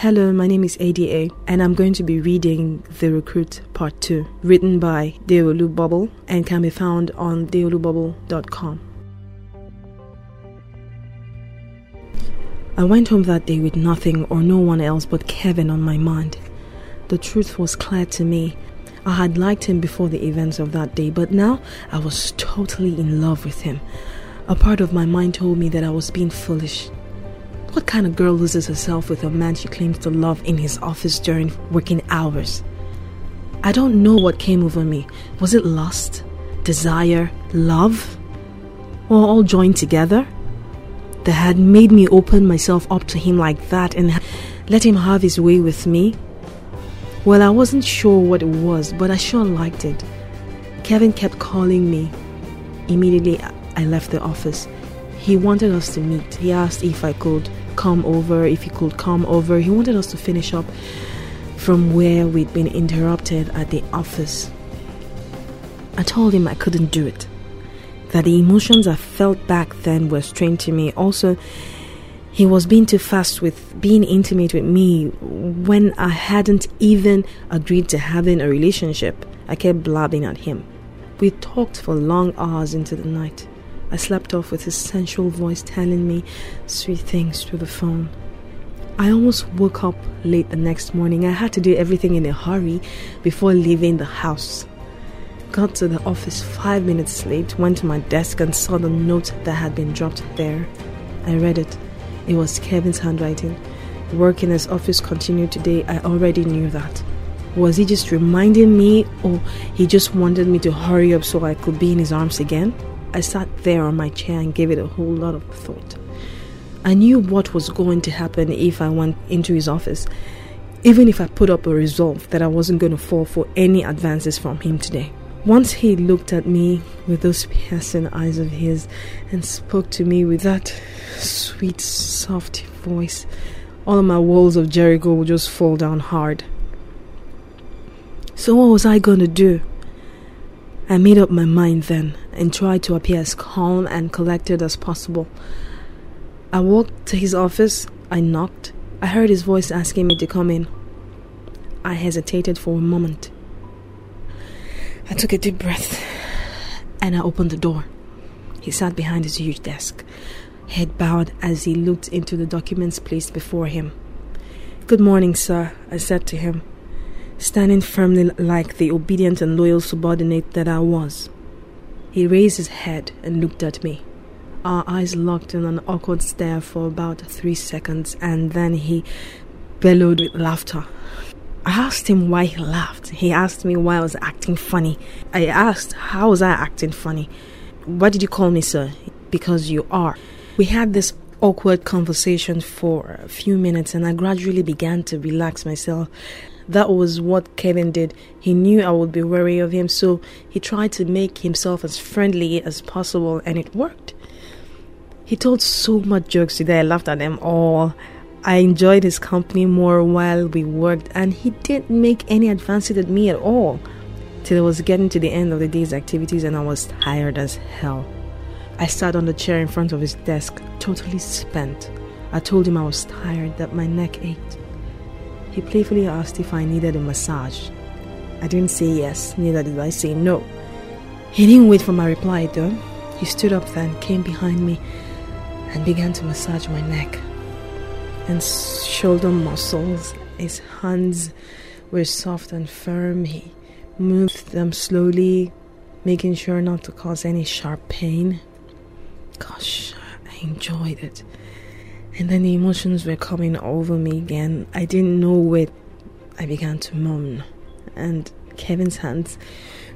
Hello, my name is ADA, and I'm going to be reading The Recruit Part 2, written by Deolu Bubble and can be found on deolububble.com. I went home that day with nothing or no one else but Kevin on my mind. The truth was clear to me. I had liked him before the events of that day, but now I was totally in love with him. A part of my mind told me that I was being foolish. What kind of girl loses herself with a man she claims to love in his office during working hours? I don't know what came over me. Was it lust, desire, love? Or all joined together? That had made me open myself up to him like that and let him have his way with me? Well, I wasn't sure what it was, but I sure liked it. Kevin kept calling me. Immediately, I left the office. He wanted us to meet. He asked if I could come over, if he could come over. He wanted us to finish up from where we'd been interrupted at the office. I told him I couldn't do it. That the emotions I felt back then were strange to me. Also, he was being too fast with being intimate with me when I hadn't even agreed to having a relationship. I kept blabbing at him. We talked for long hours into the night. I slept off with his sensual voice telling me sweet things through the phone. I almost woke up late the next morning. I had to do everything in a hurry before leaving the house. Got to the office five minutes late, went to my desk and saw the note that had been dropped there. I read it. It was Kevin's handwriting. Work in his office continued today. I already knew that. Was he just reminding me, or he just wanted me to hurry up so I could be in his arms again? I sat there on my chair and gave it a whole lot of thought. I knew what was going to happen if I went into his office, even if I put up a resolve that I wasn't going to fall for any advances from him today. Once he looked at me with those piercing eyes of his and spoke to me with that sweet, soft voice, all of my walls of Jericho would just fall down hard. So, what was I going to do? I made up my mind then and tried to appear as calm and collected as possible. I walked to his office, I knocked. I heard his voice asking me to come in. I hesitated for a moment. I took a deep breath and I opened the door. He sat behind his huge desk, head bowed as he looked into the documents placed before him. Good morning, sir, I said to him standing firmly like the obedient and loyal subordinate that I was. He raised his head and looked at me. Our eyes locked in an awkward stare for about three seconds, and then he bellowed with laughter. I asked him why he laughed. He asked me why I was acting funny. I asked, How was I acting funny? Why did you call me, sir? Because you are. We had this awkward conversation for a few minutes, and I gradually began to relax myself. That was what Kevin did. He knew I would be wary of him, so he tried to make himself as friendly as possible, and it worked. He told so much jokes today, I laughed at them all. I enjoyed his company more while we worked, and he didn't make any advances at me at all. Till it was getting to the end of the day's activities, and I was tired as hell. I sat on the chair in front of his desk, totally spent. I told him I was tired, that my neck ached. He playfully asked if I needed a massage. I didn't say yes, neither did I say no. He didn't wait for my reply though. He stood up then, came behind me, and began to massage my neck and shoulder muscles. His hands were soft and firm. He moved them slowly, making sure not to cause any sharp pain. Gosh, I enjoyed it. And then the emotions were coming over me again. I didn't know it. I began to moan. And Kevin's hands,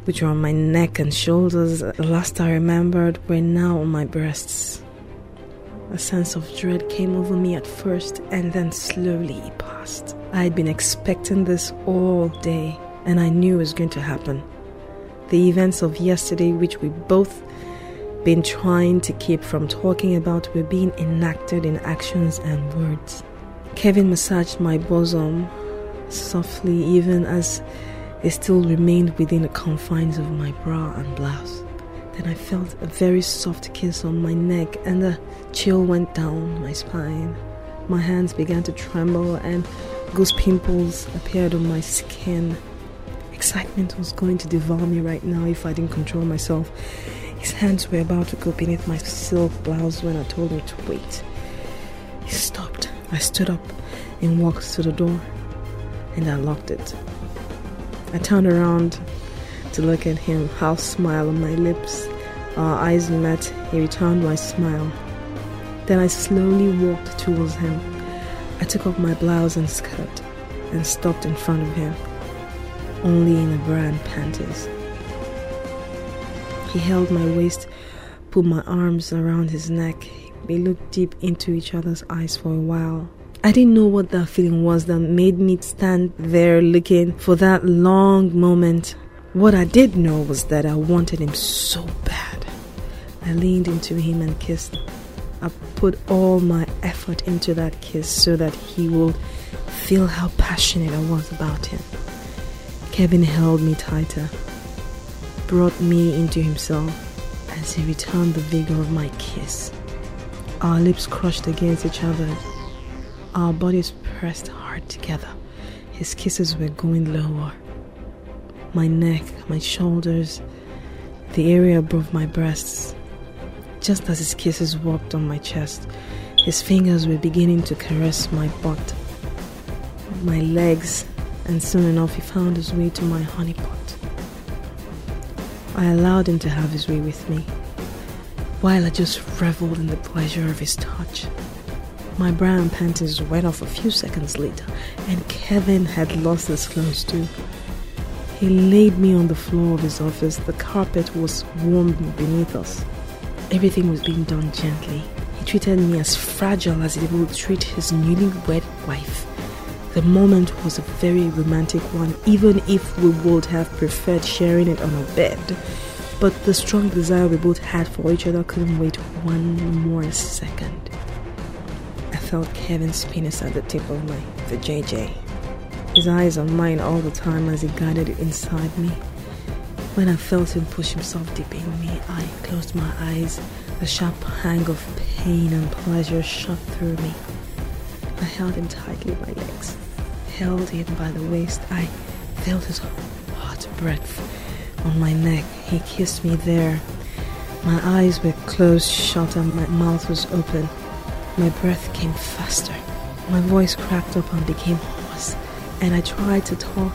which were on my neck and shoulders, the last I remembered, were now on my breasts. A sense of dread came over me at first, and then slowly it passed. I had been expecting this all day, and I knew it was going to happen. The events of yesterday, which we both been trying to keep from talking about were being enacted in actions and words. Kevin massaged my bosom softly, even as it still remained within the confines of my bra and blouse. Then I felt a very soft kiss on my neck and a chill went down my spine. My hands began to tremble and goose pimples appeared on my skin. Excitement was going to devour me right now if I didn't control myself. His hands were about to go beneath my silk blouse when I told him to wait. He stopped. I stood up and walked to the door, and I locked it. I turned around to look at him, half smile on my lips. Our eyes met. He returned my smile. Then I slowly walked towards him. I took off my blouse and skirt and stopped in front of him, only in a bra and panties. He held my waist, put my arms around his neck. We looked deep into each other's eyes for a while. I didn't know what that feeling was that made me stand there looking for that long moment. What I did know was that I wanted him so bad. I leaned into him and kissed. I put all my effort into that kiss so that he would feel how passionate I was about him. Kevin held me tighter brought me into himself as he returned the vigor of my kiss. Our lips crushed against each other, our bodies pressed hard together. His kisses were going lower. My neck, my shoulders, the area above my breasts. Just as his kisses walked on my chest, his fingers were beginning to caress my butt, my legs, and soon enough he found his way to my honeypot. I allowed him to have his way with me, while I just reveled in the pleasure of his touch. My brown panties went off a few seconds later, and Kevin had lost his clothes too. He laid me on the floor of his office. The carpet was warm beneath us. Everything was being done gently. He treated me as fragile as he would treat his newlywed wife. The moment was a very romantic one, even if we would have preferred sharing it on a bed. But the strong desire we both had for each other couldn't wait one more second. I felt Kevin's penis at the tip of my vajayjay. His eyes on mine all the time as he guided it inside me. When I felt him push himself deep in me, I closed my eyes. A sharp pang of pain and pleasure shot through me. I held him tightly by legs held him by the waist. I felt his hot breath on my neck. He kissed me there. My eyes were closed shut and my mouth was open. My breath came faster. My voice cracked up and became hoarse. And I tried to talk.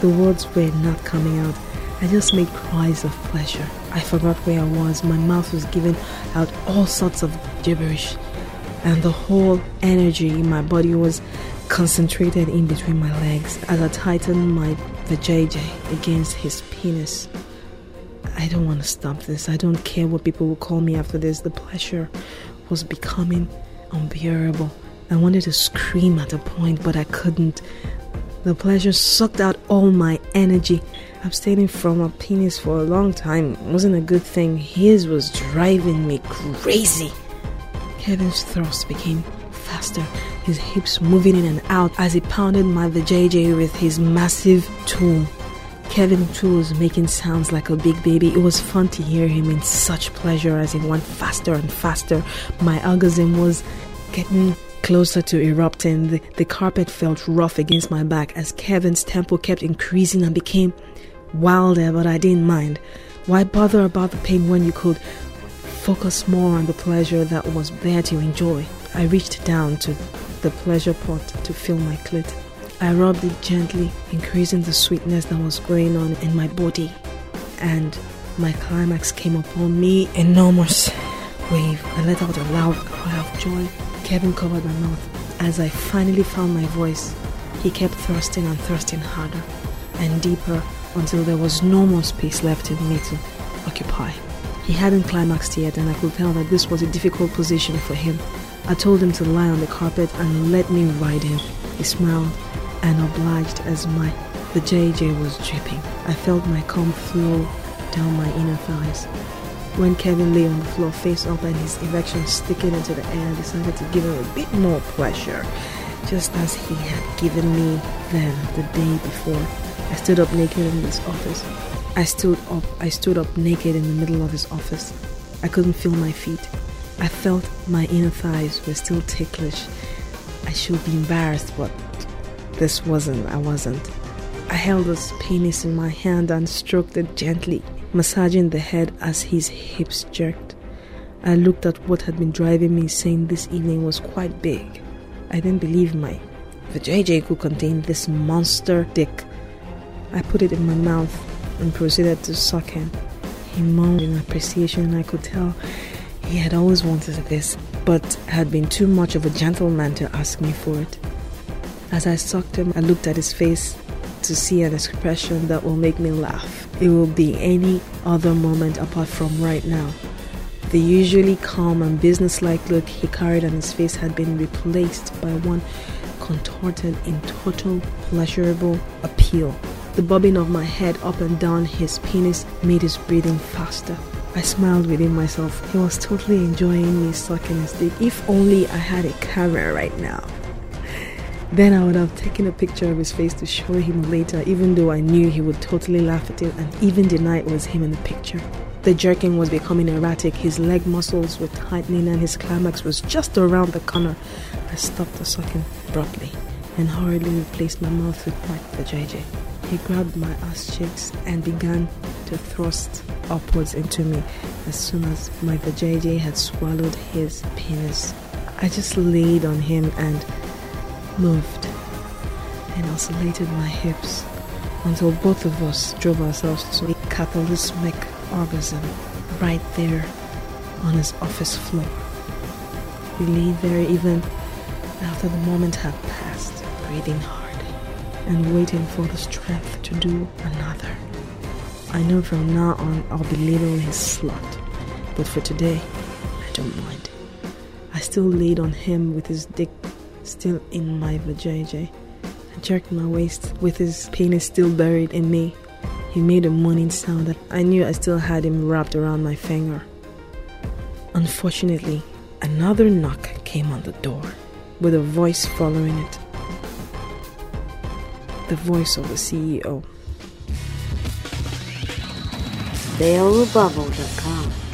The words were not coming out. I just made cries of pleasure. I forgot where I was. My mouth was giving out all sorts of gibberish. And the whole energy in my body was concentrated in between my legs as I tightened my vajayjay against his penis. I don't want to stop this. I don't care what people will call me after this. The pleasure was becoming unbearable. I wanted to scream at a point, but I couldn't. The pleasure sucked out all my energy. Abstaining from a penis for a long time wasn't a good thing. His was driving me crazy. Kevin's thrust became faster his hips moving in and out as he pounded my vajayjay with his massive tool. Kevin too was making sounds like a big baby. It was fun to hear him in such pleasure as he went faster and faster. My orgasm was getting closer to erupting. The, the carpet felt rough against my back as Kevin's tempo kept increasing and became wilder, but I didn't mind. Why bother about the pain when you could focus more on the pleasure that was there to enjoy? I reached down to the pleasure pot to fill my clit. I rubbed it gently, increasing the sweetness that was going on in my body. And my climax came upon me enormous wave. I let out a loud cry of joy. Kevin covered my mouth. As I finally found my voice, he kept thrusting and thrusting harder and deeper until there was no more space left in me to occupy. He hadn't climaxed yet, and I could tell that this was a difficult position for him. I told him to lie on the carpet and let me ride him. He smiled and obliged as my vajayjay was dripping. I felt my cum flow down my inner thighs. When Kevin lay on the floor face up and his erection sticking into the air, I decided to give him a bit more pleasure, just as he had given me then the day before. I stood up naked in his office. I stood up I stood up naked in the middle of his office. I couldn't feel my feet. I felt my inner thighs were still ticklish. I should be embarrassed, but this wasn't. I wasn't. I held his penis in my hand and stroked it gently, massaging the head as his hips jerked. I looked at what had been driving me insane this evening was quite big. I didn't believe my vajayjay could contain this monster dick. I put it in my mouth and proceeded to suck him. He moaned in appreciation, I could tell he had always wanted this, but had been too much of a gentleman to ask me for it. As I sucked him, I looked at his face to see an expression that will make me laugh. It will be any other moment apart from right now. The usually calm and businesslike look he carried on his face had been replaced by one contorted in total pleasurable appeal. The bobbing of my head up and down his penis made his breathing faster. I smiled within myself. He was totally enjoying me sucking his dick. If only I had a camera right now. Then I would have taken a picture of his face to show him later, even though I knew he would totally laugh at it and even deny it was him in the picture. The jerking was becoming erratic, his leg muscles were tightening, and his climax was just around the corner. I stopped the sucking abruptly and hurriedly replaced my mouth with my vajayjay. He grabbed my ass cheeks and began to thrust upwards into me as soon as my vajayjay had swallowed his penis. I just laid on him and moved and oscillated my hips until both of us drove ourselves to a cataclysmic orgasm right there on his office floor. We lay there even after the moment had passed, breathing hard and waiting for the strength to do another. I know from now on I'll be labeling his slut, but for today, I don't mind. I still laid on him with his dick still in my vajayjay. I jerked my waist with his penis still buried in me. He made a moaning sound that I knew I still had him wrapped around my finger. Unfortunately, another knock came on the door, with a voice following it. The voice of the CEO. SaleRebubble.com